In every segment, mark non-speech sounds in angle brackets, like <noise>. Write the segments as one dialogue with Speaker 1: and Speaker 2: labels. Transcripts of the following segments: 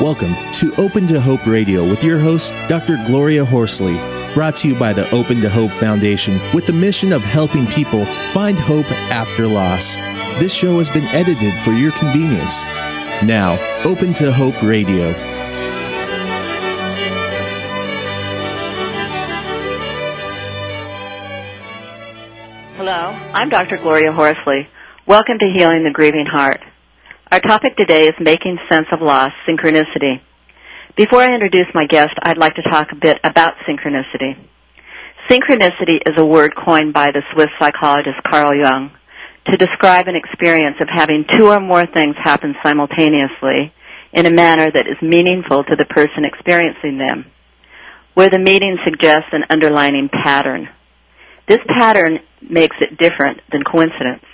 Speaker 1: Welcome to Open to Hope Radio with your host, Dr. Gloria Horsley, brought to you by the Open to Hope Foundation with the mission of helping people find hope after loss. This show has been edited for your convenience. Now, Open to Hope Radio.
Speaker 2: Hello, I'm Dr. Gloria Horsley. Welcome to Healing the Grieving Heart. Our topic today is making sense of loss, synchronicity. Before I introduce my guest, I'd like to talk a bit about synchronicity. Synchronicity is a word coined by the Swiss psychologist Carl Jung to describe an experience of having two or more things happen simultaneously in a manner that is meaningful to the person experiencing them, where the meaning suggests an underlining pattern. This pattern makes it different than coincidence.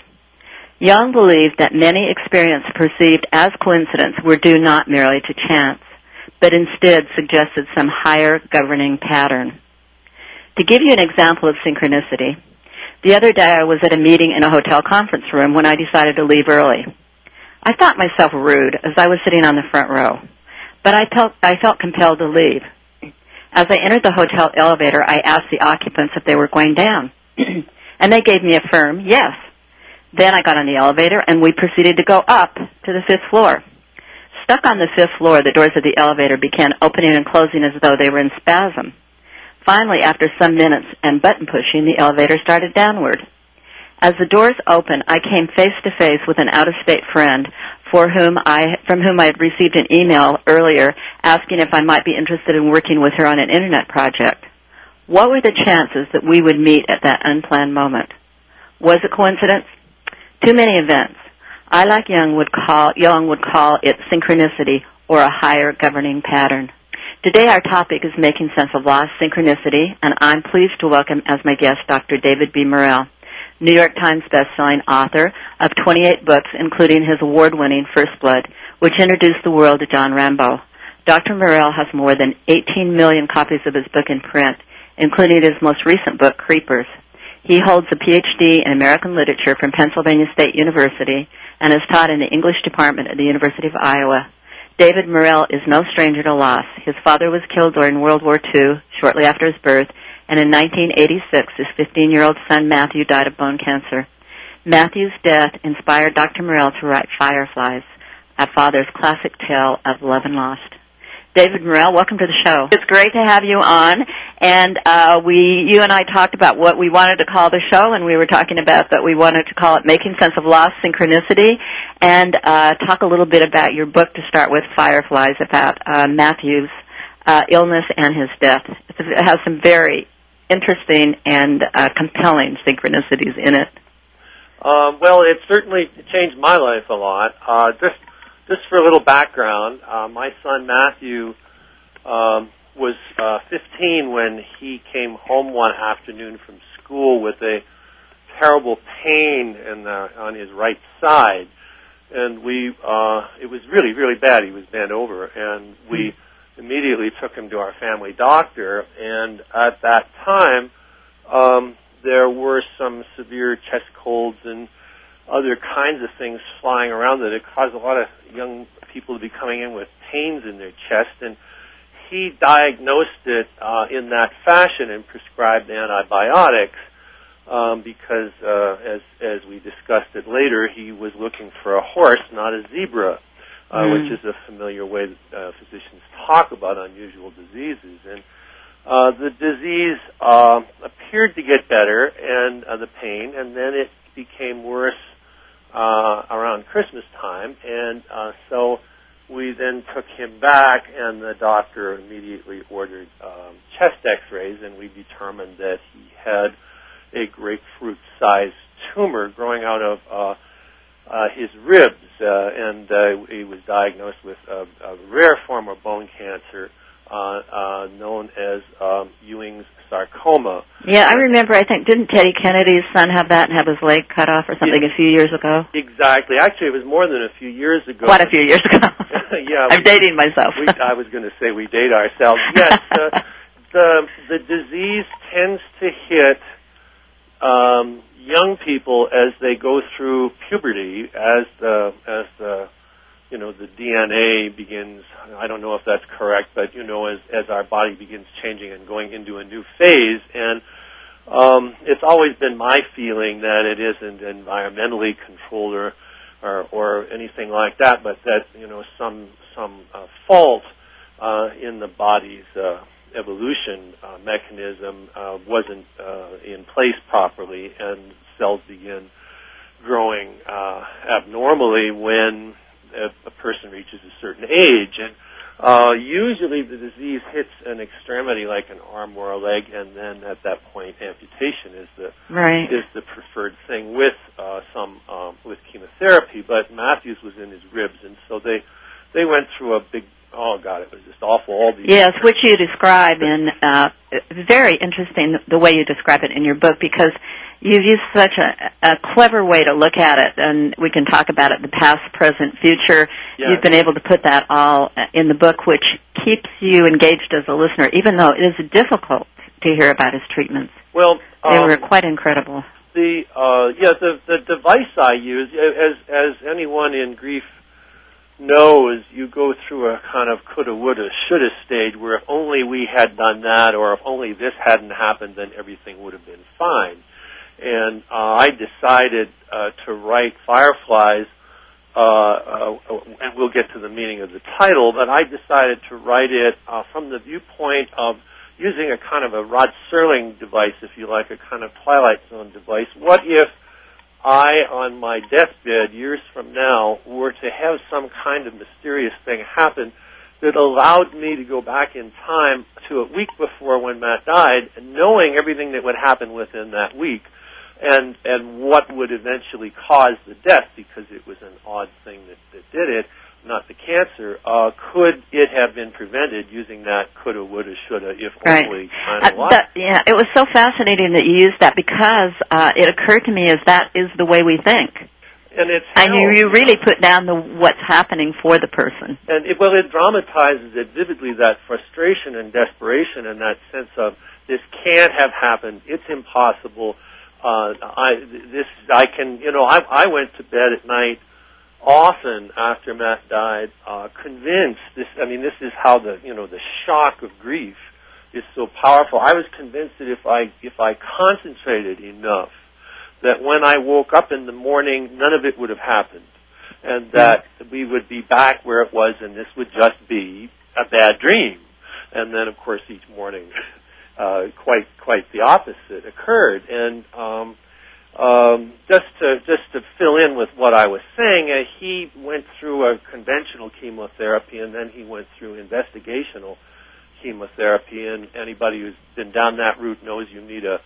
Speaker 2: Jung believed that many experiences perceived as coincidence were due not merely to chance, but instead suggested some higher governing pattern. To give you an example of synchronicity, the other day I was at a meeting in a hotel conference room when I decided to leave early. I thought myself rude as I was sitting on the front row, but I felt, I felt compelled to leave. As I entered the hotel elevator, I asked the occupants if they were going down, <clears throat> and they gave me a firm yes. Then I got on the elevator and we proceeded to go up to the fifth floor. Stuck on the fifth floor, the doors of the elevator began opening and closing as though they were in spasm. Finally, after some minutes and button pushing, the elevator started downward. As the doors opened, I came face to face with an out-of-state friend for whom I, from whom I had received an email earlier asking if I might be interested in working with her on an internet project. What were the chances that we would meet at that unplanned moment? Was it coincidence? Too many events. I, like Jung, would call Jung would call it synchronicity or a higher governing pattern. Today our topic is making sense of loss, synchronicity, and I'm pleased to welcome as my guest Dr. David B. Morrell, New York Times bestselling author of 28 books, including his award-winning First Blood, which introduced the world to John Rambo. Dr. Morrell has more than 18 million copies of his book in print, including his most recent book, Creepers. He holds a PhD in American Literature from Pennsylvania State University and has taught in the English department at the University of Iowa. David Morrell is no stranger to loss. His father was killed during World War II, shortly after his birth, and in 1986 his 15-year-old son Matthew died of bone cancer. Matthew's death inspired Dr. Morrell to write Fireflies, a father's classic tale of love and lost. David Morrell, welcome to the show. It's great to have you on. And uh, we, you and I talked about what we wanted to call the show, and we were talking about that we wanted to call it "Making Sense of Loss Synchronicity," and uh, talk a little bit about your book to start with, Fireflies, about uh, Matthew's uh, illness and his death. It has some very interesting and uh, compelling synchronicities in it.
Speaker 3: Um, well, it certainly changed my life a lot. Uh, just just for a little background, uh, my son Matthew um, was uh, 15 when he came home one afternoon from school with a terrible pain in the, on his right side, and we uh, it was really really bad. He was bent over, and we immediately took him to our family doctor. And at that time, um, there were some severe chest colds and other kinds of things flying around that it caused a lot of young people to be coming in with pains in their chest and he diagnosed it uh, in that fashion and prescribed antibiotics um, because uh, as as we discussed it later he was looking for a horse not a zebra uh, mm. which is a familiar way that uh, physicians talk about unusual diseases and uh, the disease uh, appeared to get better and uh, the pain and then it became worse around Christmas time, and uh, so we then took him back, and the doctor immediately ordered um, chest X-rays, and we determined that he had a grapefruit-sized tumor growing out of uh, uh, his ribs, uh, and uh, he was diagnosed with a, a rare form of bone cancer uh, uh, known as um, Ewing's sarcoma.
Speaker 2: Yeah, I remember. I think didn't Teddy Kennedy's son have that and have his leg cut off or something a few years ago?
Speaker 3: Exactly. Actually, it was more than a few years ago.
Speaker 2: Quite a few years ago. <laughs> <laughs>
Speaker 3: yeah,
Speaker 2: I'm we, dating myself.
Speaker 3: we, I was going to say we date ourselves. Yes, <laughs> uh, the the disease tends to hit um, young people as they go through puberty, as the as the you know the DNA begins, I don't know if that's correct, but you know, as, as our body begins changing and going into a new phase, and um, it's always been my feeling that it isn't environmentally controlled or, or, or anything like that, but that, you know, some, some uh, fault uh, in the body's uh, evolution uh, mechanism uh, wasn't uh, in place properly, and cells begin growing uh, abnormally when a, a person reaches a certain age. And uh, usually the disease hits an extremity like an arm or a leg, and then at that point amputation is the
Speaker 2: right.
Speaker 3: is the preferred thing with uh, some um, with chemotherapy. But Matthews was in his ribs, and so they they went through a big oh god, it was just awful. All these
Speaker 2: yes, which you describe in uh, very interesting the way you describe it in your book because you've used such a, a clever way to look at it, and we can talk about it the past, present, future. You've been able to put that all in the book, which keeps you engaged as a listener, even though it is difficult to hear about his treatments.
Speaker 3: Well,
Speaker 2: They
Speaker 3: um,
Speaker 2: were quite incredible.
Speaker 3: the uh, yeah the the device I use as as anyone in grief knows, you go through a kind of coulda, woulda, shoulda stage where if only we had done that, or if only this hadn't happened, then everything would have been fine. And uh, I decided uh, to write Fireflies, uh, uh, and we'll get to the meaning of the title, but I decided to write it uh, from the viewpoint of using a kind of a Rod Serling device, if you like, a kind of Twilight Zone device. What if I, on my deathbed years from now, were to have some kind of mysterious thing happen that allowed me to go back in time to a week before when Matt died, knowing everything that would happen within that week, and and what would eventually cause the death, because it was an odd thing that, that did it, not the cancer. Uh, could it have been prevented using that coulda, woulda, shoulda, if
Speaker 2: Right.
Speaker 3: only kind
Speaker 2: Uh,
Speaker 3: of line?
Speaker 2: that, yeah, it was so fascinating that you used that because uh, it occurred to me as that is the way we think.
Speaker 3: and it's
Speaker 2: And you, you really put down the what's happening for the person.
Speaker 3: and it, well, it dramatizes it vividly that frustration and desperation and that sense of this can't have happened. It's impossible. Uh, I this I can you know I I went to bed at night often after Matt died, uh, convinced this. I mean, this is how the you know the shock of grief is so powerful. I was convinced that if I if I concentrated enough, that when I woke up in the morning, none of it would have happened, and that we would be back where it was, and this would just be a bad dream. And then, of course, each morning, <laughs> uh, quite quite the opposite occurred. And um, um, just to just to fill in with what I was saying, uh, he went through a conventional chemotherapy, and then he went through investigational chemotherapy. And anybody who's been down that route knows you need a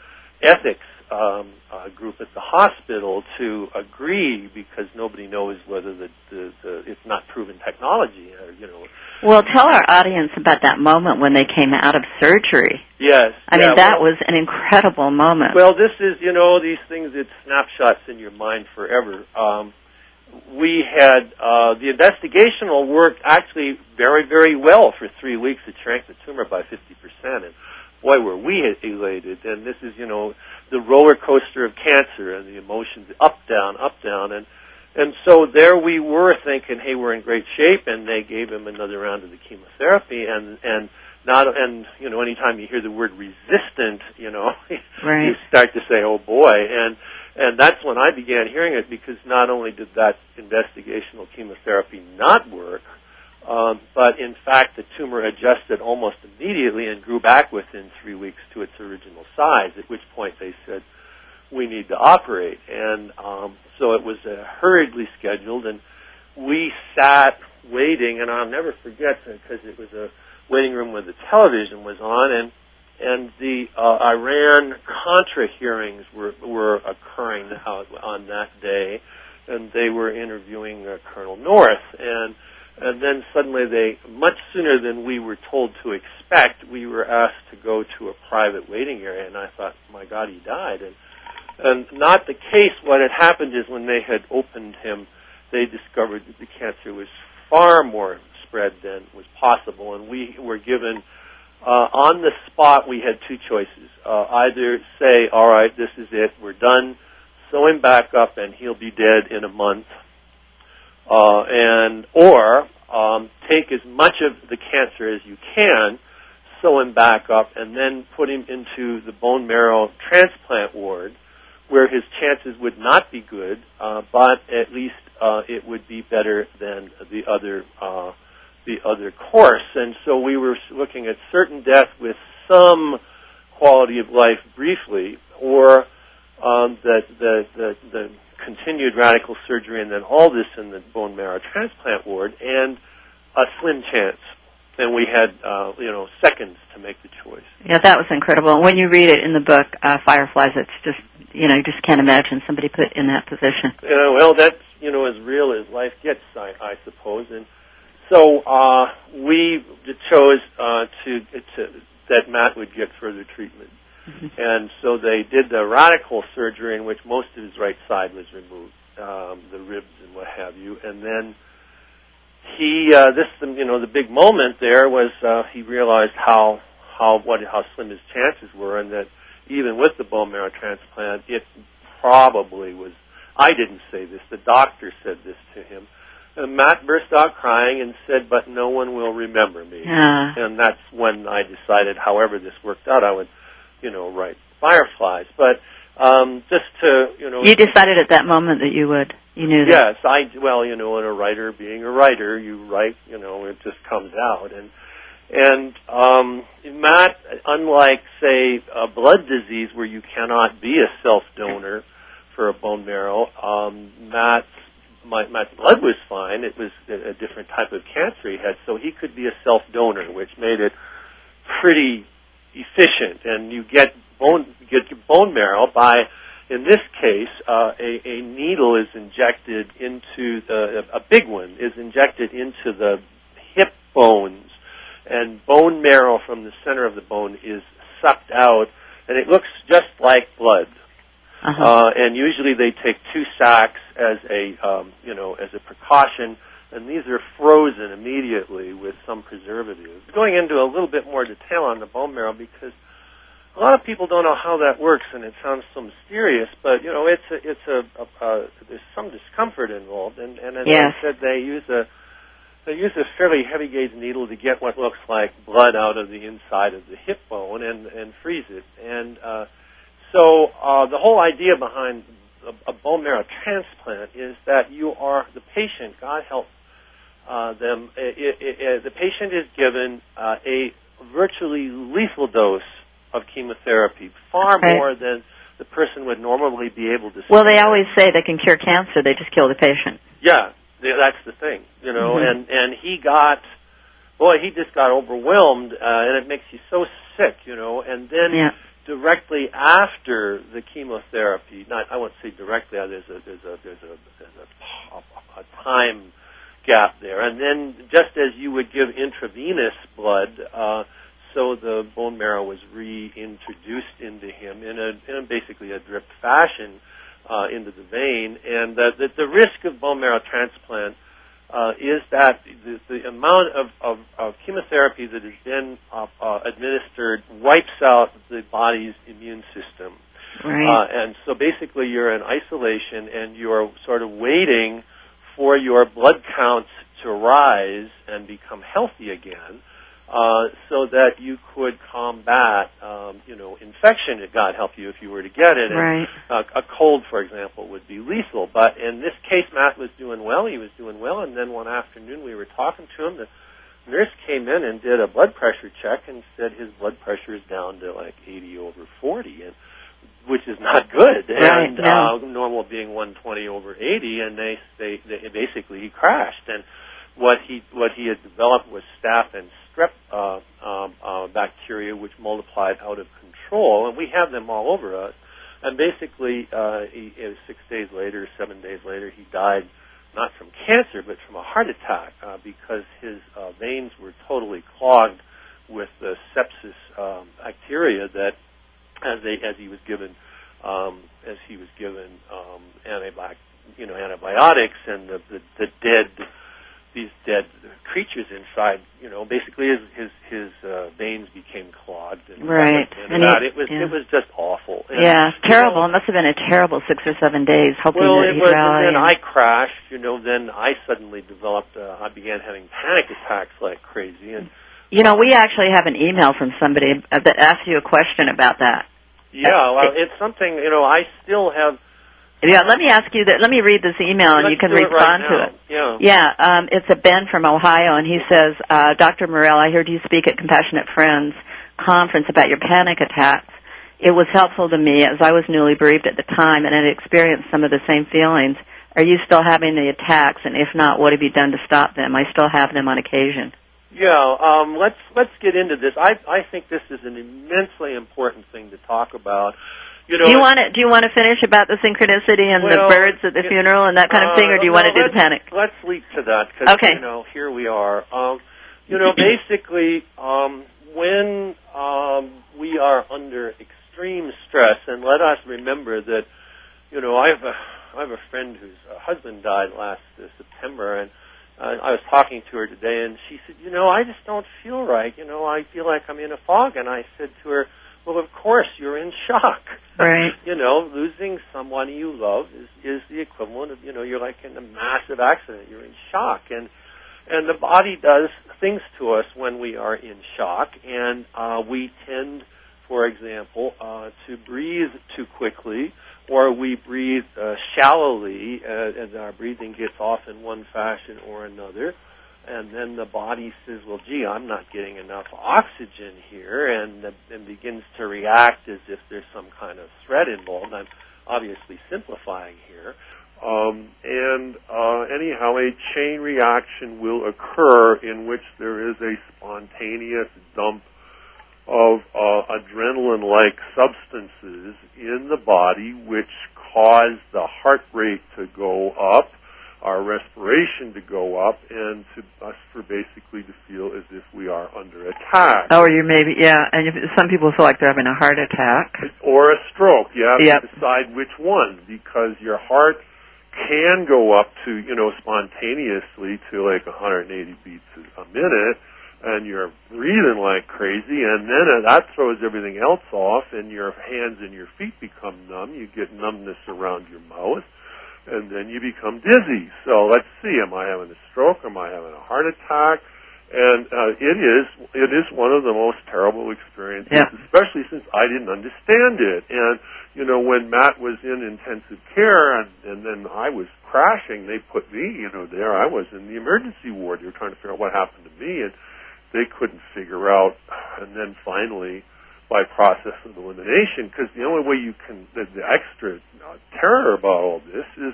Speaker 3: ethics um, uh, group at the hospital to agree because nobody knows whether the, the, the it's not proven technology or you know
Speaker 2: Well, tell our audience about that moment when they came out of surgery.
Speaker 3: yes
Speaker 2: I
Speaker 3: yeah,
Speaker 2: mean, that
Speaker 3: well,
Speaker 2: was an incredible moment.
Speaker 3: Well, this is, you know, these things, it's snapshots in your mind forever. Um, we had, uh, the investigational worked actually very, very well for three weeks. It shrank the tumor by 50%. And boy, were we elated. And this is, you know, the roller coaster of cancer and the emotions up, down, up, down. And, and so there we were thinking, hey, we're in great shape. And they gave him another round of the chemotherapy. And, and, not and you know anytime you hear the word resistant you know <laughs>
Speaker 2: Right.
Speaker 3: you start to say oh boy and and that's when I began hearing it because not only did that investigational chemotherapy not work um, but in fact the tumor adjusted almost immediately and grew back within three weeks to its original size at which point they said we need to operate. And um, so it was uh, hurriedly scheduled and we sat waiting and I'll never forget because it was a waiting room where the television was on, and and the uh, Iran Contra hearings were were occurring on that day, and they were interviewing uh, Colonel North, and and then suddenly they, much sooner than we were told to expect, we were asked to go to a private waiting area, and I thought, my God, he died, and and not the case. What had happened is when they had opened him, they discovered that the cancer was far more spread than was possible, and we were given uh, on the spot. We had two choices: uh, either say, "All right, this is it, we're done," sew him back up, and he'll be dead in a month, uh, and or um, take as much of the cancer as you can, sew him back up, and then put him into the bone marrow transplant ward, where his chances would not be good, uh, but at least uh, it would be better than the other uh, the other course. And so we were looking at certain death with some quality of life briefly, or um, the, the, the, the continued radical surgery and then all this in the bone marrow transplant ward, and a slim chance. And we had, uh, you know, seconds to make the choice.
Speaker 2: Yeah, that was incredible. And when you read it in the book, uh, Fireflies, it's just, you know, you just can't imagine somebody put in that position.
Speaker 3: Yeah, well, that's, you know, as real as life gets, I, I suppose. And so uh, we chose uh, to, to that Matt would get further treatment. Mm-hmm. <laughs> And so they did the radical surgery in which most of his right side was removed, um, the ribs and what have you. And then he, uh, this, you know, the big moment there was uh, he realized how how what how slim his chances were, and that even with the bone marrow transplant, it probably was. I didn't say this. The doctor said this to him and Matt burst out crying and said, "But no one will remember me."
Speaker 2: Yeah.
Speaker 3: And that's when I decided, however this worked out, I would, you know, write Fireflies. But um, just to, you know,
Speaker 2: you decided at that moment that you would. You knew
Speaker 3: that. Yes, I. Well, you know, in a writer, being a writer, you write. You know, it just comes out and. And um, Matt, unlike say a blood disease where you cannot be a self donor for a bone marrow, um, Matt's my, my blood was fine. It was a, a different type of cancer he had, so he could be a self donor, which made it pretty efficient. And you get bone get bone marrow by, in this case, uh, a, a needle is injected into the a big one is injected into the hip bones, and bone marrow from the center of the bone is sucked out, and it looks just like blood.
Speaker 2: Uh-huh. Uh,
Speaker 3: and usually they take two sacks as a um, you know as a precaution, and these are frozen immediately with some preservatives. Going into a little bit more detail on the bone marrow because a lot of people don't know how that works, and it sounds so mysterious. But you know, it's a, it's a, a, a there's some discomfort involved, and and as
Speaker 2: yes.
Speaker 3: I said, they use a they use a fairly heavy gauge needle to get what looks like blood out of the inside of the hip bone and and freeze it and uh so uh, the whole idea behind a, a, bone marrow transplant is that you are the patient. God help uh, them. It, it, it, the patient is given uh, a virtually lethal dose of chemotherapy, far
Speaker 2: okay.
Speaker 3: more than the person would normally be able to.
Speaker 2: Well, they always say they can cure cancer. They just kill the patient.
Speaker 3: Yeah, that's the thing, you know.
Speaker 2: Mm-hmm.
Speaker 3: And and he got, boy, he just got overwhelmed, uh, and it makes you so sick, you know. And then.
Speaker 2: Yeah
Speaker 3: directly after the chemotherapy, not I won't say directly. Uh, there's a there's a there's a, there's a, a, a time gap there, and then just as you would give intravenous blood, uh, so the bone marrow was reintroduced into him in a in a basically a drip fashion uh, into the vein, and the, the the risk of bone marrow transplant uh, is that the, the amount of, of, of, chemotherapy that is then uh, uh, administered wipes out the body's immune system.
Speaker 2: Right.
Speaker 3: Uh, and so basically you're in isolation and you're sort of waiting for your blood counts to rise and become healthy again uh, so that you could combat, um, you know, infection. God help you if you were to get it.
Speaker 2: Right.
Speaker 3: Uh, a cold, for example, would be lethal. But in this case, Matt was doing well. He was doing well, and then one afternoon we were talking to him. The nurse came in and did a blood pressure check and said his blood pressure is down to like 80 over 40, and which is not good.
Speaker 2: Right,
Speaker 3: and
Speaker 2: no.
Speaker 3: uh, normal being 120 over 80, and they they, they basically he crashed and what he what he had developed was staph and strep uh, um, uh, bacteria, which multiplied out of control, and we have them all over us. And basically, uh, he, it was six days later, seven days later, he died not from cancer, but from a heart attack uh, because his uh, veins were totally clogged with the sepsis um, bacteria that, as they as he was given um, as he was given um, antibiotic, you know, antibiotics and the, the, the dead these dead creatures inside. You know, basically his his his uh, veins became clogged and
Speaker 2: Right.
Speaker 3: and,
Speaker 2: And
Speaker 3: that.
Speaker 2: he-
Speaker 3: it was
Speaker 2: yeah.
Speaker 3: it was just awful. And,
Speaker 2: Yeah,
Speaker 3: you
Speaker 2: terrible.
Speaker 3: know,
Speaker 2: It must have been a terrible six or seven days. Hoping
Speaker 3: well,
Speaker 2: that
Speaker 3: it was,
Speaker 2: rally.
Speaker 3: and then
Speaker 2: and-
Speaker 3: I crashed. You know, then I suddenly developed. Uh, I began having panic attacks like crazy, and
Speaker 2: you know, we actually have an email from somebody that asked you a question about that.
Speaker 3: yeah, well, it's something. You know, I still have.
Speaker 2: Yeah, let me ask you that. Let me read this email, and
Speaker 3: Let's
Speaker 2: you can
Speaker 3: it right
Speaker 2: respond to it.
Speaker 3: Yeah.
Speaker 2: Yeah, um, it's a Ben from Ohio, and he says, uh, Dr. Morrell, I heard you speak at Compassionate Friends conference about your panic attacks. It was helpful to me as I was newly bereaved at the time and had experienced some of the same feelings. Are you still having the attacks, and if not, what have you done to stop them? I still have them on occasion.
Speaker 3: Yeah, um, let's let's get into this. I I think this is an immensely important thing to talk about. You know,
Speaker 2: do you want to do you want to finish about the synchronicity and the birds at the
Speaker 3: it-
Speaker 2: funeral and that kind of thing, or do you
Speaker 3: Uh,
Speaker 2: want to do the panic?
Speaker 3: Let's leap to that because
Speaker 2: Okay.
Speaker 3: you know here we are. Um, you know, <clears throat> basically, um, when um, we are under extreme stress, and let us remember that, you know, I have a I have a friend whose uh, husband died last uh, September, and uh, I was talking to her today, and she said, you know, I just don't feel right. You know, I feel like I'm in a fog, and I said to her, well, of course you're in shock.
Speaker 2: Right.
Speaker 3: you know, losing someone you love is is the equivalent of you know you're like in a massive accident. You're in shock, and and the body does things to us when we are in shock, and uh, we tend, for example, uh, to breathe too quickly, or we breathe uh, shallowly, uh, and our breathing gets off in one fashion or another. And then the body says, "Well, gee, I'm not getting enough oxygen here," and and begins to react as if there's some kind of threat involved. I'm obviously simplifying here. Um, and uh, anyhow, a chain reaction will occur in which there is a spontaneous dump of uh, adrenaline-like substances in the body, which cause the heart rate to go up, our respiration to go up, and to us for basically to feel as if we are under attack.
Speaker 2: Oh, or you maybe yeah, and if, some people feel like they're having a heart attack.
Speaker 3: Or a stroke. You have
Speaker 2: Yep.
Speaker 3: to decide which one because your heart can go up to, you know, spontaneously to like 180 beats a minute and you're breathing like crazy and then that throws everything else off and your hands and your feet become numb. You get numbness around your mouth and then you become dizzy. So let's see, am I having a stroke? Am I having a heart attack? And uh, it is it is one of the most terrible experiences,
Speaker 2: Yeah.
Speaker 3: especially since I didn't understand it. And you know, when Matt was in intensive care and, and then I was crashing, they put me, you know, there. I was in the emergency ward. They were trying to figure out what happened to me, and they couldn't figure out. And then finally, by process of elimination, because the only way you can, the, the extra uh, terror about all this is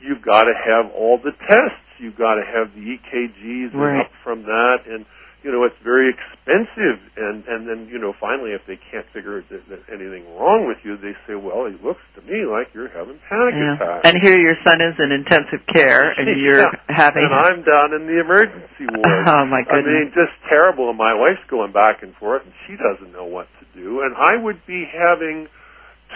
Speaker 3: you've got to have all the tests. You've got to have the EKGs and up from that, and you know it's very expensive. And and then you know finally, if they can't figure that, that anything wrong with you, they say, well, it looks to me like you're having panic
Speaker 2: Yeah.
Speaker 3: attacks.
Speaker 2: And here your son is in intensive care, and <laughs> you're
Speaker 3: Yeah.
Speaker 2: having.
Speaker 3: and I'm down in the emergency <laughs> ward.
Speaker 2: Oh my goodness.
Speaker 3: I mean, just terrible. And my wife's going back and forth, and she doesn't know what to do. And I would be having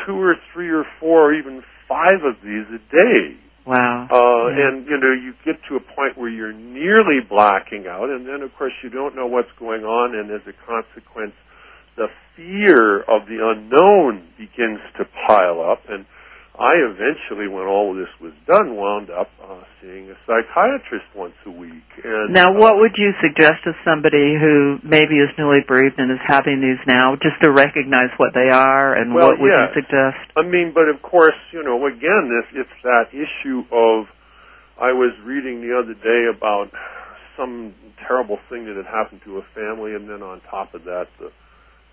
Speaker 3: two or three or four or even five of these a day.
Speaker 2: Wow.
Speaker 3: Uh,
Speaker 2: Yeah.
Speaker 3: And you know, you get to a point where you're nearly blacking out, and then of course you don't know what's going on, and as a consequence, the fear of the unknown begins to pile up. And I eventually, when all of this was done, wound up uh, seeing a psychiatrist once a week. And
Speaker 2: Now,
Speaker 3: uh,
Speaker 2: what would you suggest to somebody who maybe is newly bereaved and is having these now, just to recognize what they are, and
Speaker 3: Well,
Speaker 2: what would
Speaker 3: yes.
Speaker 2: you suggest?
Speaker 3: I mean, but of course, you know, again, this it's that issue of. I was reading the other day about some terrible thing that had happened to a family, and then on top of that, the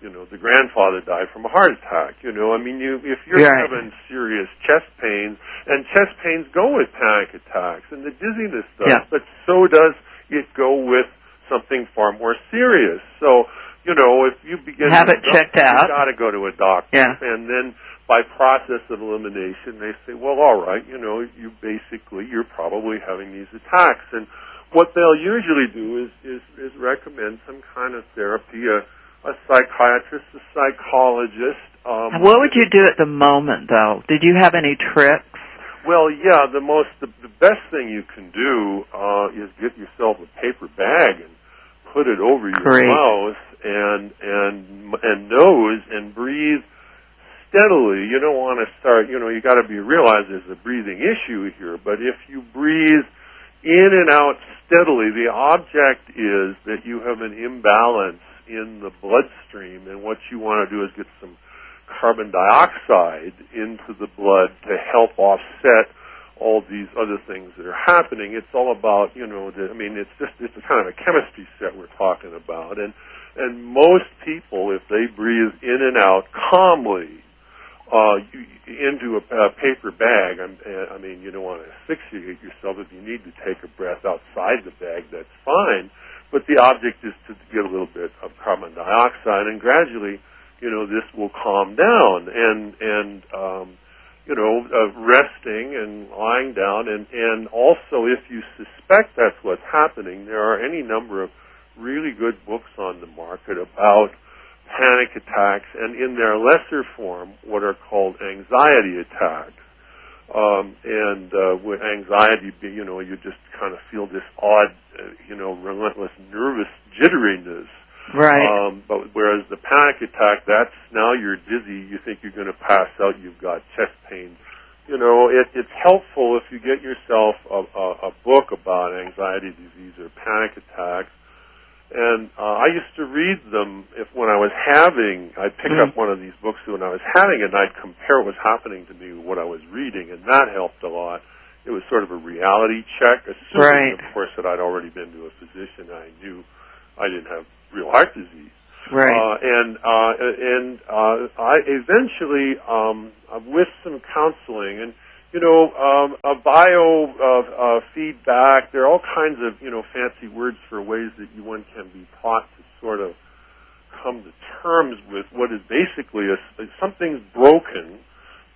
Speaker 3: you know the grandfather died from a heart attack. You know, I mean, you if you're
Speaker 2: Right.
Speaker 3: having serious chest pains, and chest pains go with panic attacks, and the dizziness does,
Speaker 2: Yeah.
Speaker 3: but so does it go with something far more serious. So. You know, if you begin
Speaker 2: Have
Speaker 3: to
Speaker 2: it checked out.
Speaker 3: you got to go to a doctor,
Speaker 2: Yeah.
Speaker 3: and then by process of elimination, they say, well, all right, you know, you basically, you're probably having these attacks. And what they'll usually do is, is, is recommend some kind of therapy, a, a psychiatrist, a psychologist. Um,
Speaker 2: What would you do at the moment, though? Did you have any tricks?
Speaker 3: Well, yeah, the most the, the best thing you can do uh, is get yourself a paper bag and put it over your
Speaker 2: Great.
Speaker 3: mouth and and and nose and breathe steadily. You don't want to start. You know, you got to be realize there's a breathing issue here. But if you breathe in and out steadily, the object is that you have an imbalance in the bloodstream, and what you want to do is get some carbon dioxide into the blood to help offset all these other things that are happening. It's all about, you know, the, I mean, it's just it's a kind of a chemistry set we're talking about, and and most people, if they breathe in and out calmly, uh, into a, a paper bag. I'm, I mean, you don't want to asphyxiate yourself. If you need to take a breath outside the bag, that's fine. But the object is to get a little bit of carbon dioxide, and gradually, you know, this will calm down. And and um, you know, uh, resting and lying down, and and also if you suspect that's what's happening, there are any number of really good books on the market about panic attacks, and in their lesser form, what are called anxiety attacks. Um, and uh, with anxiety, you know, you just kind of feel this odd, uh, you know, relentless nervous jitteriness.
Speaker 2: Right.
Speaker 3: Um, but whereas the panic attack, that's now you're dizzy, you think you're going to pass out, you've got chest pain. You know, it, it's helpful if you get yourself a, a, a book about anxiety disease or panic attacks and uh, I used to read them if when I was having, I'd pick
Speaker 2: Mm.
Speaker 3: up one of these books when I was having it, and I'd compare what was happening to me with what I was reading, and that helped a lot. It was sort of a reality check, assuming,
Speaker 2: Right.
Speaker 3: of course, that I'd already been to a physician. And I knew I didn't have real heart disease.
Speaker 2: Right.
Speaker 3: Uh, and uh, and uh, I eventually, um, with some counseling, and you know, um, a bio uh, uh, feedback. There are all kinds of you know fancy words for ways that you one can be taught to sort of come to terms with what is basically a, something's broken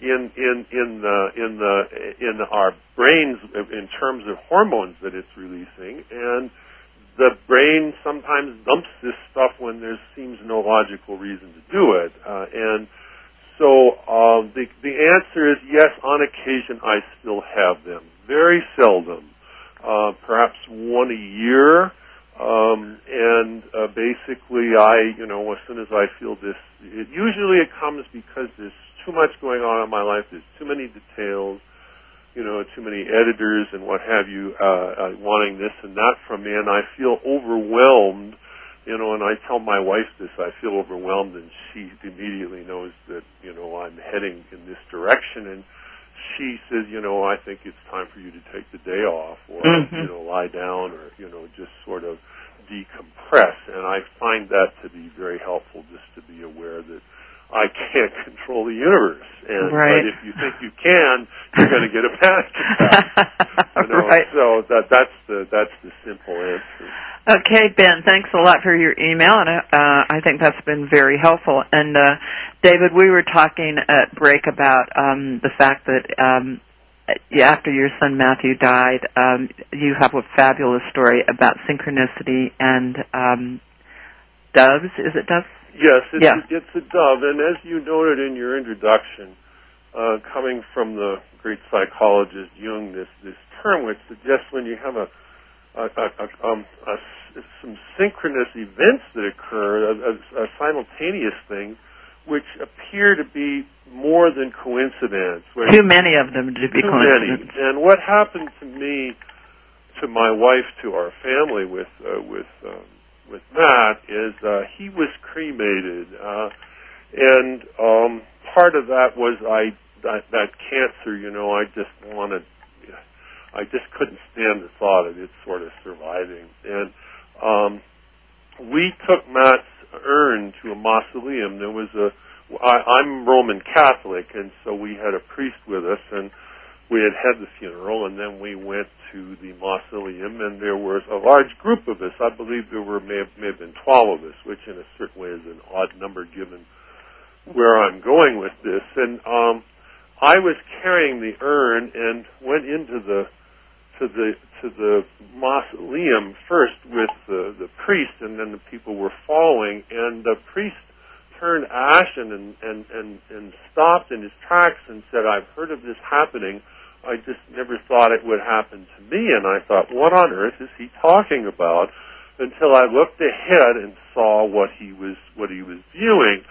Speaker 3: in in in the in the in our brains in terms of hormones that it's releasing and the brain sometimes dumps this stuff when there seems no logical reason to do it uh, and so um, the the answer is yes. On occasion, I still have them. Very seldom, uh, perhaps one a year. Um, and uh, basically, I you know as soon as I feel this, it, usually it comes because there's too much going on in my life. There's too many details. You know, too many editors and what have you uh, uh, wanting this and that from me, and I feel overwhelmed you know, and I tell my wife this, I feel overwhelmed, and she immediately knows that, you know, I'm heading in this direction, and she says, you know, I think it's time for you to take the day off, or,
Speaker 2: Mhm.
Speaker 3: you know, lie down, or, you know, just sort of decompress, and I find that to be very helpful, just to be aware that I can't control the universe, and
Speaker 2: Right.
Speaker 3: but if you think you can, you're going to get a <laughs> panic attack. You know,
Speaker 2: right.
Speaker 3: so that that's the that's the simple answer.
Speaker 2: Okay, Ben, thanks a lot for your email, and uh, I think that's been very helpful. And uh, David, we were talking at break about um, the fact that um, after your son Matthew died, um, you have a fabulous story about synchronicity and um, doves. Is it doves?
Speaker 3: Yes, it's,
Speaker 2: Yeah.
Speaker 3: it's a dove, and as you noted in your introduction, uh, coming from the great psychologist Jung, this this term which suggests when you have a, a, a, a, um, a some synchronous events that occur, a, a, a simultaneous thing, which appear to be more than coincidence. where
Speaker 2: Too many of them to be
Speaker 3: too many.
Speaker 2: coincidence.
Speaker 3: And what happened to me, to my wife, to our family with uh, with um, with Matt is uh, he was cremated, uh, and um, part of that was I that, that cancer. You know, I just wanted. I just couldn't stand the thought of it sort of surviving, and um, we took Matt's urn to a mausoleum. There was a I, I'm Roman Catholic, and so we had a priest with us, and we had had the funeral, and then we went to the mausoleum, and there was a large group of us. I believe there were may have, may have been twelve of us, which in a certain way is an odd number given where I'm going with this. And um, I was carrying the urn and went into the to the to the mausoleum first with the the priest, and then the people were following, and the priest turned ashen and and and and stopped in his tracks and said, "I've heard of this happening. I just never thought it would happen to me, and I thought, what on earth is he talking about? Until I looked ahead and saw what he was what he was viewing.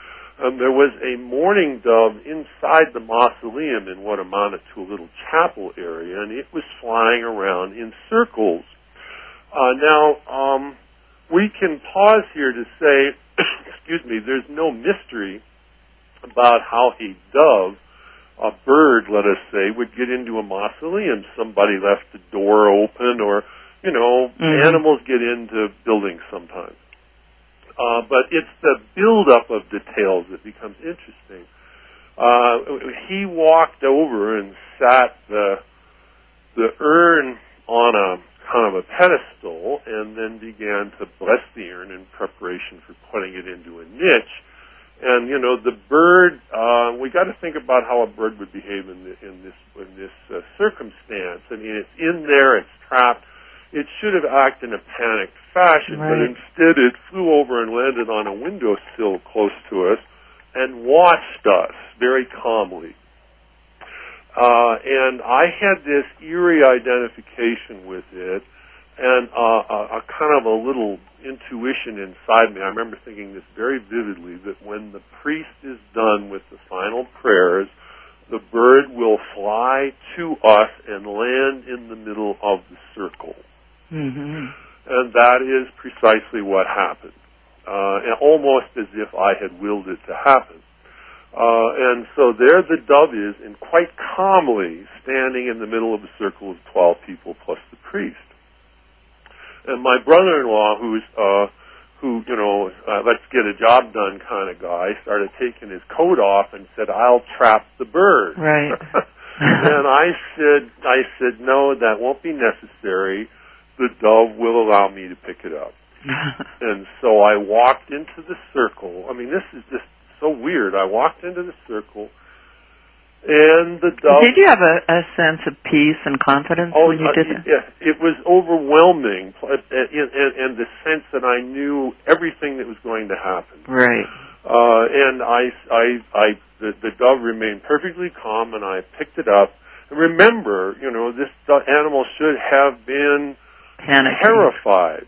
Speaker 3: Um, there was a mourning dove inside the mausoleum in what amounted to a little chapel area, and it was flying around in circles. Uh, now, um, we can pause here to say, <coughs> excuse me, there's no mystery about how a dove a bird, let us say, would get into a mausoleum. Somebody left the door open, or you know, mm-hmm. animals get into buildings sometimes. Uh, but it's the buildup of details that becomes interesting. Uh, he walked over and sat the the urn on a kind of a pedestal, and then began to bless the urn in preparation for putting it into a niche and you know, the bird. Uh, we got to think about how a bird would behave in, the, in this in this uh, circumstance. I mean, it's in there, it's trapped. It should have acted in a panicked fashion, right. but instead it flew over and landed on a windowsill close to us and watched us very calmly. Uh, and I had this eerie identification with it and uh, a, a kind of a little intuition inside me. I remember thinking this very vividly that when the priest is done with the final prayers, the bird will fly to us and land in the middle of the circle.
Speaker 2: Mm-hmm.
Speaker 3: And that is precisely what happened. Uh, and almost as if I had willed it to happen. Uh, and so there the dove is, and quite calmly standing in the middle of a circle of 12 people plus the priest. And my brother-in-law, who's uh, who you know, uh, let's get a job done kind of guy, started taking his coat off and said, "I'll trap the bird."
Speaker 2: Right. <laughs> <laughs>
Speaker 3: and I said, I said, no, that won't be necessary. The dove will allow me to pick it up. <laughs> and so I walked into the circle. I mean, this is just so weird. I walked into the circle and the dove.
Speaker 2: Did you have a, a sense of peace and confidence
Speaker 3: oh,
Speaker 2: when you did
Speaker 3: that? Yes, it was overwhelming, and, and, and the sense that I knew everything that was going to happen.
Speaker 2: Right.
Speaker 3: Uh, and I, I, I, the, the dove remained perfectly calm, and I picked it up. And remember, you know, this animal should have been
Speaker 2: Panicking.
Speaker 3: terrified.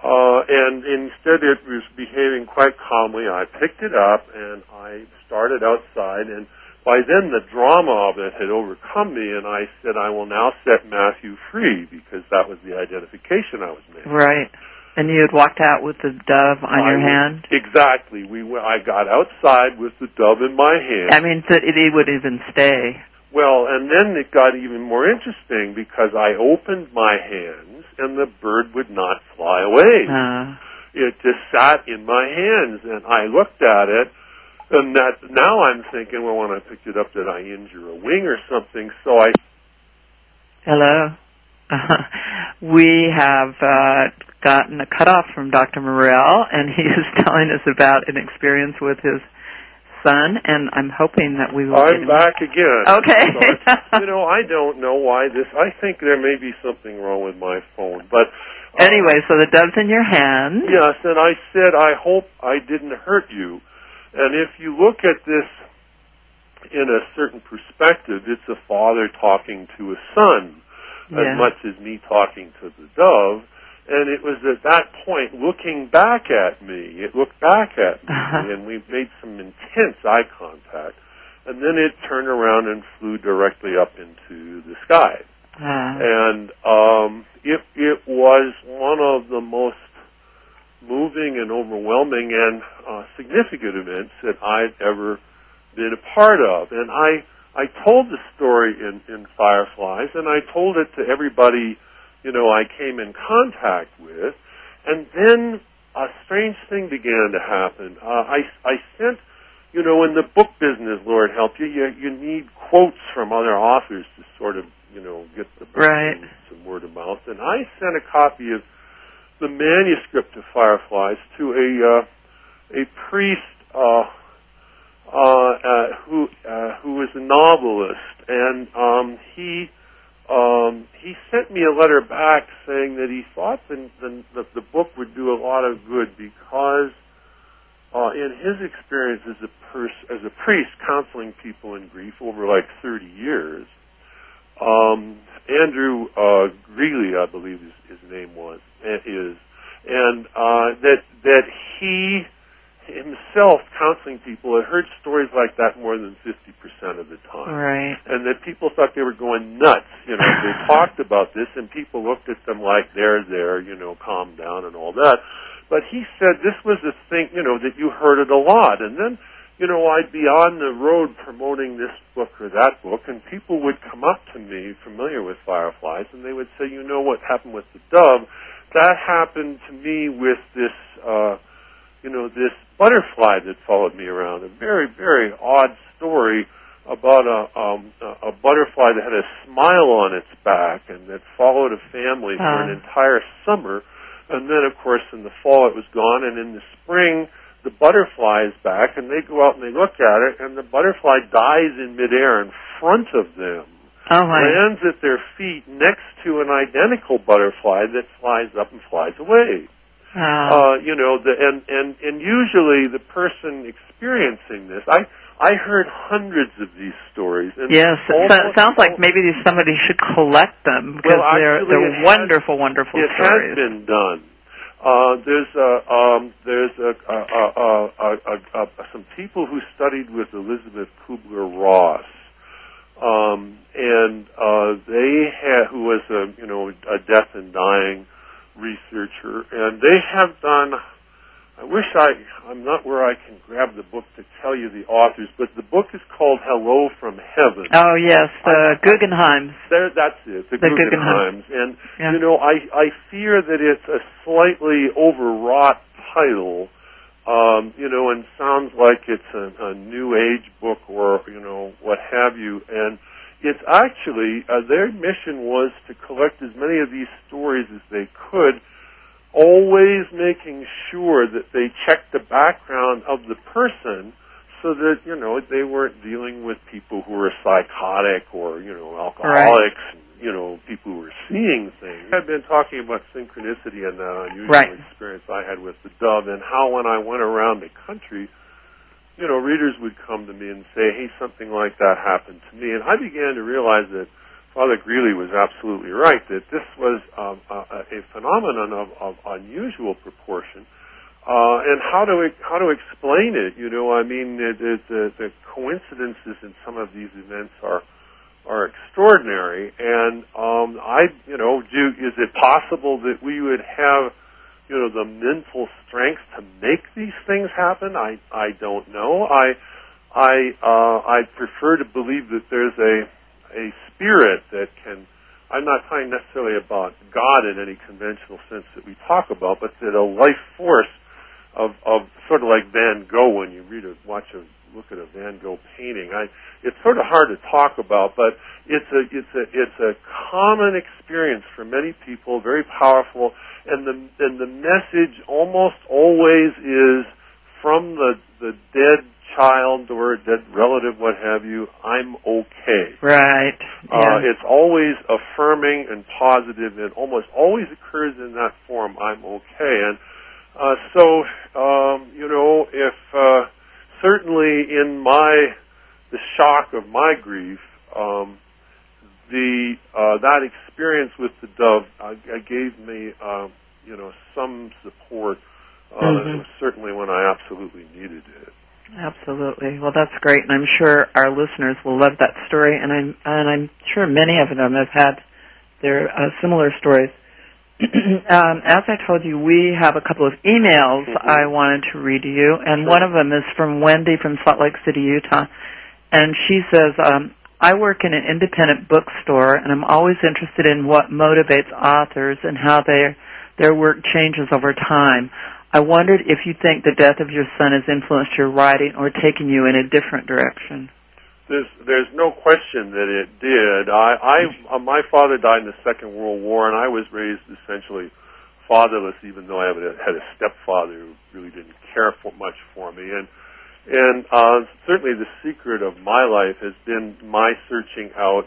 Speaker 3: Uh, and instead it was behaving quite calmly. I picked it up and I started outside and by then the drama of it had overcome me, and I said, I will now set Matthew free because that was the identification I was making.
Speaker 2: Right. And you had walked out with the dove on
Speaker 3: I
Speaker 2: your hand.
Speaker 3: Exactly. We I got outside with the dove in my hand.
Speaker 2: I mean, so it, it would even stay.
Speaker 3: Well, and then it got even more interesting because I opened my hands and the bird would not fly away.
Speaker 2: Uh.
Speaker 3: It just sat in my hands, and I looked at it and that now I'm thinking, well, when I picked it up, did I injure a wing or something? So I.
Speaker 2: Hello. Uh, <laughs> we have uh, gotten a cutoff from Dr. Morrell, and he is <laughs> telling us about an experience with his son, and I'm hoping that we will.
Speaker 3: I'm back again.
Speaker 2: Okay.
Speaker 3: so you know, I don't know why this. I think there may be something wrong with my phone, but.
Speaker 2: Uh, anyway, so the dove's in your hand.
Speaker 3: Yes, and I said, I hope I didn't hurt you. And if you look at this in a certain perspective, it's a father talking to a son
Speaker 2: yeah.
Speaker 3: as much as me talking to the dove. And it was at that point looking back at me. It looked back at me, uh-huh. and we made some intense eye contact. And then it turned around and flew directly up into the sky.
Speaker 2: Uh-huh.
Speaker 3: And um, it it was one of the most moving and overwhelming and uh, significant events that I've ever been a part of. And I I told the story in in Fireflies, and I told it to everybody, you know, I came in contact with, and then a strange thing began to happen. Uh, I I sent. You know, in the book business, Lord help you, you you need quotes from other authors to sort of, you know, get the book
Speaker 2: right.
Speaker 3: some word of mouth. And I sent a copy of the manuscript of Fireflies to a uh, a priest uh, uh, uh, who uh, who a novelist, and um, he um, he sent me a letter back saying that he thought the, the, the book would do a lot of good because uh, in his experience as a pers- as a priest counseling people in grief over like 30 years, um, Andrew uh, Greeley, I believe his, his name was is, and uh, that that he himself counseling people had heard stories like that more than 50% of the time.
Speaker 2: Right.
Speaker 3: And that people thought they were going nuts. You know, they <laughs> talked about this and people looked at them like, they're there, you know, calm down and all that. But he said this was a thing, you know, that you heard it a lot. And then, you know, I'd be on the road promoting this book or that book and people would come up to me familiar with fireflies and they would say, you know what happened with the dove? That happened to me with this, uh, you know, this butterfly that followed me around. A very, very odd story about a, um, a butterfly that had a smile on its back and that followed a family for an entire summer. And then, of course, in the fall it was gone, and in the spring the butterfly is back, and they go out and they look at it, and the butterfly dies in midair in front of them.
Speaker 2: Oh my.
Speaker 3: Lands at their feet next to an identical butterfly that flies up and flies away.
Speaker 2: Oh.
Speaker 3: Uh, you know, the, and and and usually the person experiencing this, I I heard hundreds of these stories. And
Speaker 2: yes, it sounds like maybe somebody should collect them because
Speaker 3: Well,
Speaker 2: they're they're
Speaker 3: it has-
Speaker 2: wonderful, wonderful
Speaker 3: it
Speaker 2: stories.
Speaker 3: has been done. Uh, there's uh, um, there's a, some people who studied with Elisabeth Kubler Ross, um, and uh, they had who was a you know a death and dying researcher, and they have done. I wish I I'm not where I can grab the book to tell you the authors, but the book is called Hello from Heaven.
Speaker 2: Oh yes, the
Speaker 3: I-
Speaker 2: Guggenheims.
Speaker 3: There, that's it. The,
Speaker 2: The
Speaker 3: Guggenheims,
Speaker 2: Guggenheim.
Speaker 3: and
Speaker 2: Yeah.
Speaker 3: you know, I I fear that it's a slightly overwrought title, um, you know, and sounds like it's a, a new age book or you know what have you. And it's actually uh, their mission was to collect as many of these stories as they could, always making sure that they checked the background of the person so that you know they weren't dealing with people who were psychotic or you know alcoholics, you know people who were seeing things. I've been talking about synchronicity and uh, that unusual
Speaker 2: Right.
Speaker 3: experience I had with the dove, and how when I went around the country, you know, readers would come to me and say, "Hey, something like that happened to me," and I began to realize that Father Greeley was absolutely right that this was um, a, a phenomenon of, of unusual proportion. Uh, and how to how to explain it? You know, I mean, it, the, the coincidences in some of these events are are extraordinary. And um, I, you know, do is it possible that we would have, you know, the mental strength to make these things happen? I I don't know. I I uh, I prefer to believe that there's a a spirit that can. I'm not talking necessarily about God in any conventional sense that we talk about, but that a life force of of sort of like Van Gogh when you read a watch a look at a Van Gogh painting. I it's sort of hard to talk about, but it's a it's a it's a common experience for many people, very powerful, and the and the message almost always is from the the dead child or a dead relative, what have you. I'm okay.
Speaker 2: Right.
Speaker 3: Uh,
Speaker 2: Yeah.
Speaker 3: it's always affirming and positive, and almost always occurs in that form. I'm okay, and uh, so um, you know, if uh, certainly in my the shock of my grief, um, the uh, that experience with the dove uh, gave me, uh, you know, some support. Uh,
Speaker 2: Mhm.
Speaker 3: Certainly when I absolutely needed it.
Speaker 2: Absolutely. Well, that's great, and I'm sure our listeners will love that story. And I'm and I'm sure many of them have had their uh, similar stories. <clears throat> um, as I told you, we have a couple of emails
Speaker 3: Mhm.
Speaker 2: I wanted to read to you, and
Speaker 3: Sure.
Speaker 2: one of them is from Wendy from Salt Lake City, Utah, and she says, um, "I work in an independent bookstore, and I'm always interested in what motivates authors and how their their work changes over time." I wondered if you think the death of your son has influenced your writing or taken you in a different direction.
Speaker 3: There's there's no question that it did. I, I uh, my father died in the Second World War, and I was raised essentially fatherless, even though I had a, had a stepfather who really didn't care for much for me. And and uh, certainly the secret of my life has been my searching out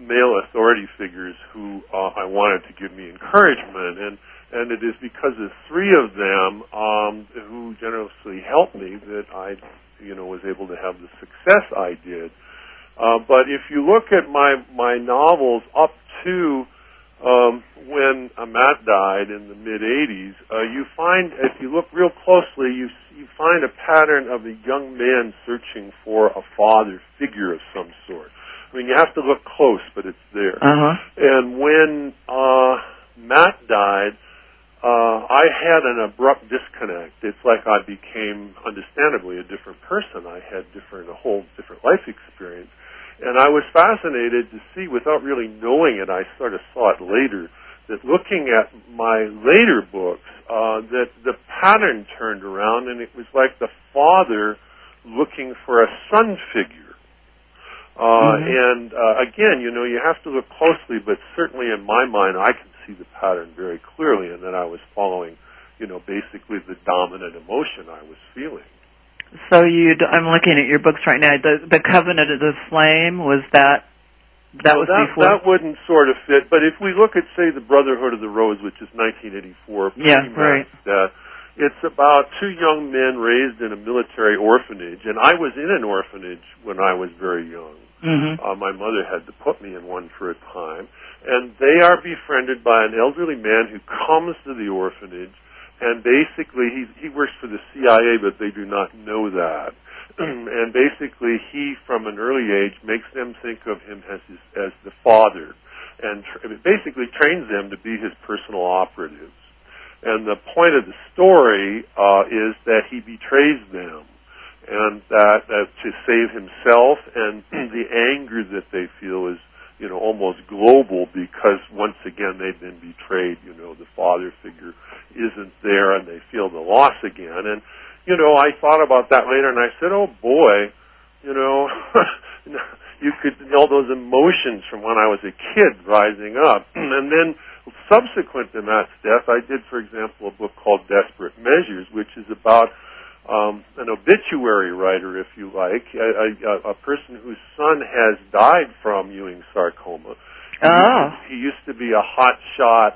Speaker 3: male authority figures who uh, I wanted to give me encouragement and and it is because of three of them um, who generously helped me that I, you know, was able to have the success I did. Uh, but if you look at my my novels up to um, when Matt died in the mid '80s, uh, you find if you look real closely, you you find a pattern of a young man searching for a father figure of some sort. I mean, you have to look close, but it's there.
Speaker 2: Uh-huh.
Speaker 3: And when uh, Matt died, uh, I had an abrupt disconnect. It's like I became, understandably, a different person. I had different, a whole different life experience. And I was fascinated to see, without really knowing it, I sort of saw it later, that looking at my later books, uh, that the pattern turned around and it was like the father looking for a son figure. Uh,
Speaker 2: Mhm.
Speaker 3: And uh, again, you know, you have to look closely, but certainly in my mind, I can see the pattern very clearly, and then I was following, you know, basically the dominant emotion I was feeling.
Speaker 2: So you, I'm looking at your books right now. The the Covenant of the Flame was that. That was
Speaker 3: that,
Speaker 2: before.
Speaker 3: that wouldn't sort of fit. But if we look at, say, the Brotherhood of the Rose, which is 1984,
Speaker 2: Yeah, right.
Speaker 3: that it's about two young men raised in a military orphanage, and I was in an orphanage when I was very young.
Speaker 2: hmm
Speaker 3: Uh, my mother had to put me in one for a time, and they are befriended by an elderly man who comes to the orphanage, and basically he he works for the CIA, but they do not know that. <clears throat> and basically, he from an early age makes them think of him as his, as the father, and tr- basically trains them to be his personal operatives. And the point of the story uh, is that he betrays them, and that, that to save himself, and <clears throat> the anger that they feel is, you know, almost global because once again they've been betrayed. You know, the father figure isn't there, and they feel the loss again. And you know, I thought about that later, and I said, "Oh boy, you know." <laughs> You could all those emotions from when I was a kid rising up, <clears throat> and then subsequent to Matt's death, I did, for example, a book called Desperate Measures, which is about um, an obituary writer, if you like, a, a, a person whose son has died from Ewing sarcoma. He
Speaker 2: Oh.
Speaker 3: used to- he used to be a hotshot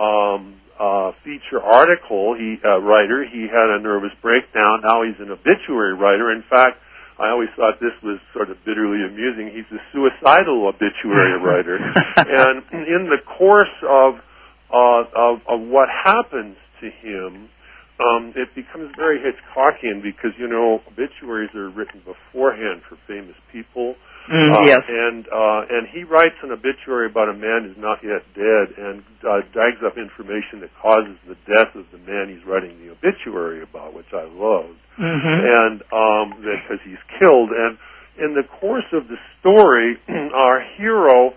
Speaker 3: um, uh, feature article he uh, writer. He had a nervous breakdown. Now he's an obituary writer. In fact, I always thought this was sort of bitterly amusing. He's a suicidal obituary <laughs> writer, and in the course of uh, of, of what happens to him, um, it becomes very Hitchcockian because you know obituaries are written beforehand for famous people.
Speaker 2: Mm,
Speaker 3: Uh,
Speaker 2: yes.
Speaker 3: And uh, and he writes an obituary about a man who's not yet dead, and uh, drags up information that causes the death of the man he's writing the obituary about, which I loved
Speaker 2: hmm
Speaker 3: and um because he's killed and in the course of the story <clears throat> our hero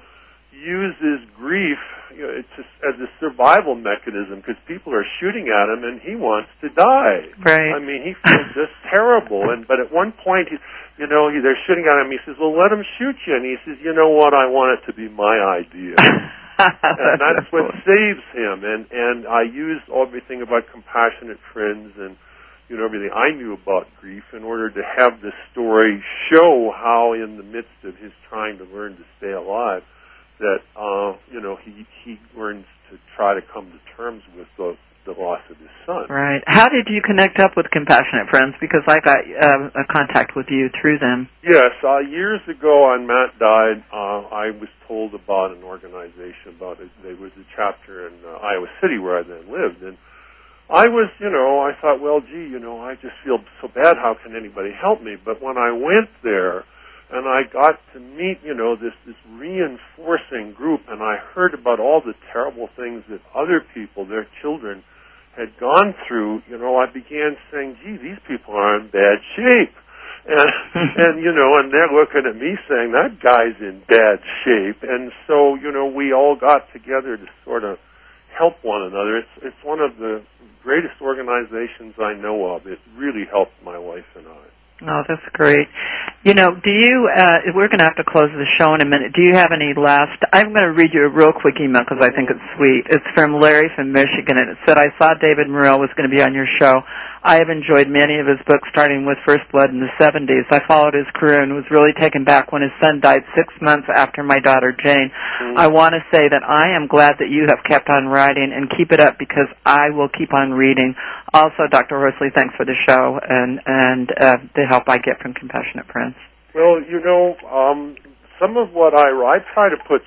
Speaker 3: uses grief you know, it's just as a survival mechanism because people are shooting at him and he wants to die.
Speaker 2: Right.
Speaker 3: i mean he feels just <laughs> terrible. And but at one point he you know he, they're shooting at him. He says well let him shoot you. And he says you know what? I want it to be my idea. <laughs> And that's what saves him. And and I used everything about compassionate friends and you know everything I knew about grief in order to have the story show how, in the midst of his trying to learn to stay alive, that uh, you know he he learns to try to come to terms with the the loss of his son.
Speaker 2: Right. How did you connect up with Compassionate Friends? Because I got um, a contact with you through them.
Speaker 3: Yes, uh, years ago, when Matt died, uh, I was told about an organization about it. There was a chapter in uh, Iowa City where I then lived, and I was, you know, I thought, well, gee, you know, I just feel so bad. How can anybody help me? But when I went there, and I got to meet, you know, this this reinforcing group, and I heard about all the terrible things that other people, their children, had gone through. You know, I began saying, gee, these people are in bad shape. <laughs> And and you know, and they're looking at me saying that guy's in bad shape. And so, you know, we all got together to sort of help one another. It's it's one of the greatest organizations I know of. It really helped my wife and I.
Speaker 2: Oh, that's great. You know, do you, uh, we're going to have to close the show in a minute. Do you have any last, I'm going to read you a real quick email because I think it's sweet. It's from Larry from Michigan and it said, I saw David Morrell was going to be on your show. I have enjoyed many of his books starting with First Blood in the 70s. I followed his career and was really taken back when his son died six months after my daughter Jane. I want to say that I am glad that you have kept on writing and keep it up because I will keep on reading. Also, Dr. Horsley, thanks for the show and, and uh, the help I get from Compassionate Friends.
Speaker 3: Well, you know, um, some of what I I try to put